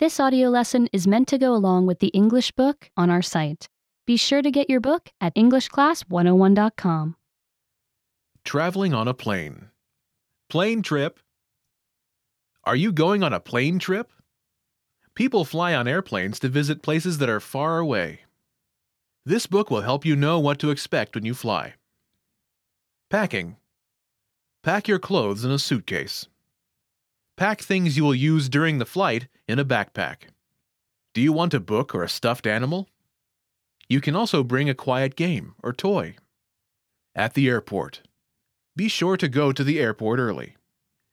This audio lesson is meant to go along with the English book on our site. Be sure to get your book at EnglishClass101.com. Traveling on a plane. Plane trip. Are you going on a plane trip? People fly on airplanes to visit places that are far away. This book will help you know what to expect when you fly. Packing. Pack your clothes in a suitcase. Pack things you will use during the flight in a backpack. Do you want a book or a stuffed animal? You can also bring a quiet game or toy. At the airport. Be sure to go to the airport early.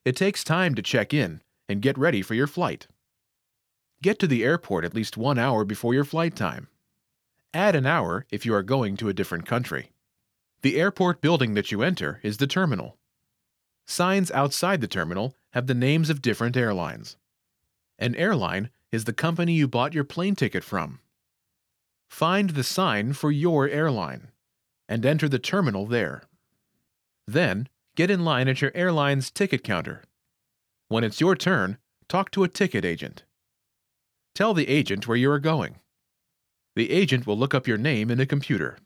It takes time to check in and get ready for your flight. Get to the airport at least one hour before your flight time. Add an hour if you are going to a different country. The airport building that you enter is the terminal. Signs outside the terminal have the names of different airlines. An airline is the company you bought your plane ticket from. Find the sign for your airline and enter the terminal there. Then, get in line at your airline's ticket counter. When it's your turn, talk to a ticket agent. Tell the agent where you are going. The agent will look up your name in a computer.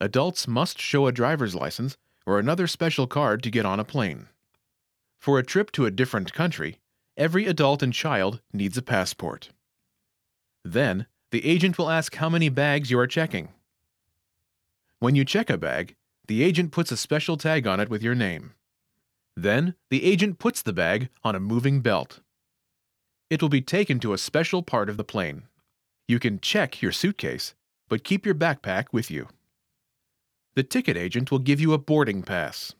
Adults must show a driver's license or another special card to get on a plane. For a trip to a different country, every adult and child needs a passport. Then, the agent will ask how many bags you are checking. When you check a bag, the agent puts a special tag on it with your name. Then, the agent puts the bag on a moving belt. It will be taken to a special part of the plane. You can check your suitcase, but keep your backpack with you the ticket agent will give you a boarding pass.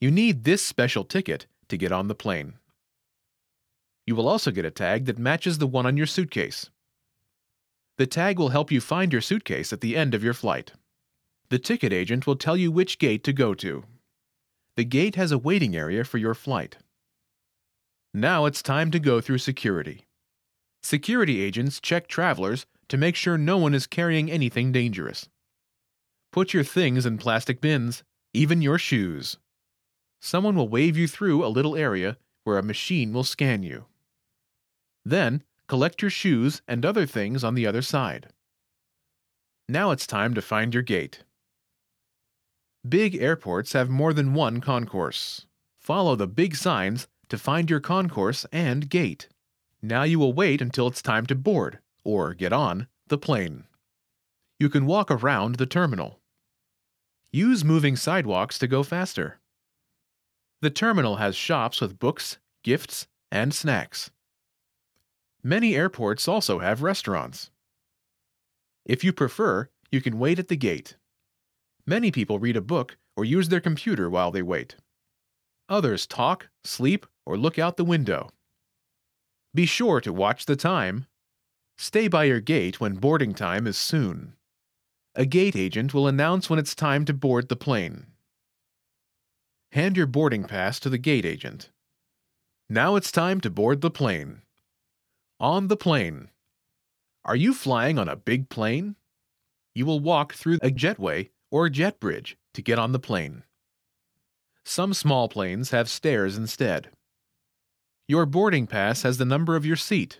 You need this special ticket to get on the plane. You will also get a tag that matches the one on your suitcase. The tag will help you find your suitcase at the end of your flight. The ticket agent will tell you which gate to go to. The gate has a waiting area for your flight. Now it's time to go through security. Security agents check travelers to make sure no one is carrying anything dangerous. Put your things in plastic bins, even your shoes. Someone will wave you through a little area where a machine will scan you. Then, collect your shoes and other things on the other side. Now it's time to find your gate. Big airports have more than one concourse. Follow the big signs to find your concourse and gate. Now you will wait until it's time to board, or get on, the plane. You can walk around the terminal. Use moving sidewalks to go faster. The terminal has shops with books, gifts, and snacks. Many airports also have restaurants. If you prefer, you can wait at the gate. Many people read a book or use their computer while they wait. Others talk, sleep, or look out the window. Be sure to watch the time. Stay by your gate when boarding time is soon a gate agent will announce when it's time to board the plane. Hand your boarding pass to the gate agent. Now it's time to board the plane. On the plane. Are you flying on a big plane? You will walk through a jetway or jet bridge to get on the plane. Some small planes have stairs instead. Your boarding pass has the number of your seat.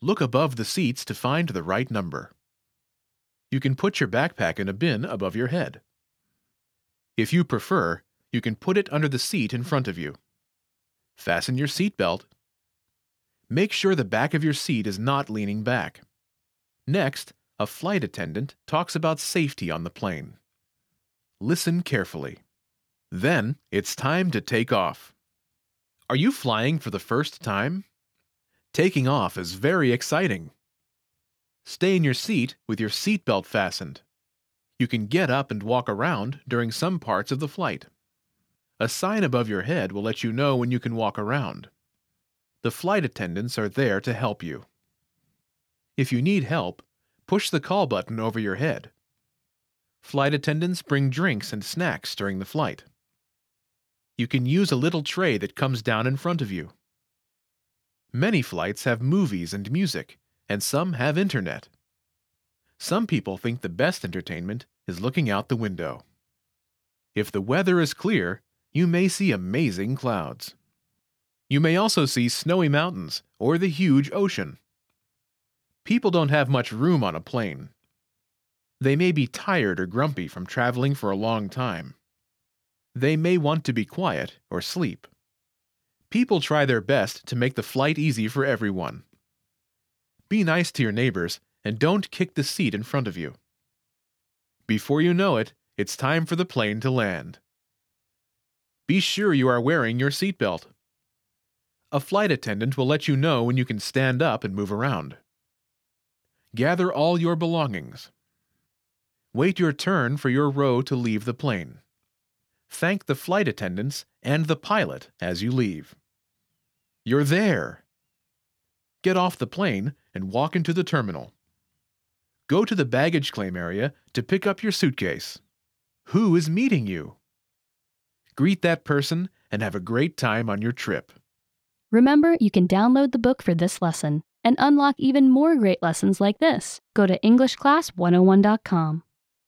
Look above the seats to find the right number. You can put your backpack in a bin above your head. If you prefer, you can put it under the seat in front of you. Fasten your seat belt. Make sure the back of your seat is not leaning back. Next, a flight attendant talks about safety on the plane. Listen carefully. Then it's time to take off. Are you flying for the first time? Taking off is very exciting. Stay in your seat with your seatbelt fastened. You can get up and walk around during some parts of the flight. A sign above your head will let you know when you can walk around. The flight attendants are there to help you. If you need help, push the call button over your head. Flight attendants bring drinks and snacks during the flight. You can use a little tray that comes down in front of you. Many flights have movies and music and some have internet. Some people think the best entertainment is looking out the window. If the weather is clear, you may see amazing clouds. You may also see snowy mountains or the huge ocean. People don't have much room on a plane. They may be tired or grumpy from traveling for a long time. They may want to be quiet or sleep. People try their best to make the flight easy for everyone. Be nice to your neighbors and don't kick the seat in front of you. Before you know it, it's time for the plane to land. Be sure you are wearing your seatbelt. A flight attendant will let you know when you can stand up and move around. Gather all your belongings. Wait your turn for your row to leave the plane. Thank the flight attendants and the pilot as you leave. You're there. Get off the plane and walk into the terminal. Go to the baggage claim area to pick up your suitcase. Who is meeting you? Greet that person and have a great time on your trip. Remember, you can download the book for this lesson and unlock even more great lessons like this. Go to EnglishClass101.com.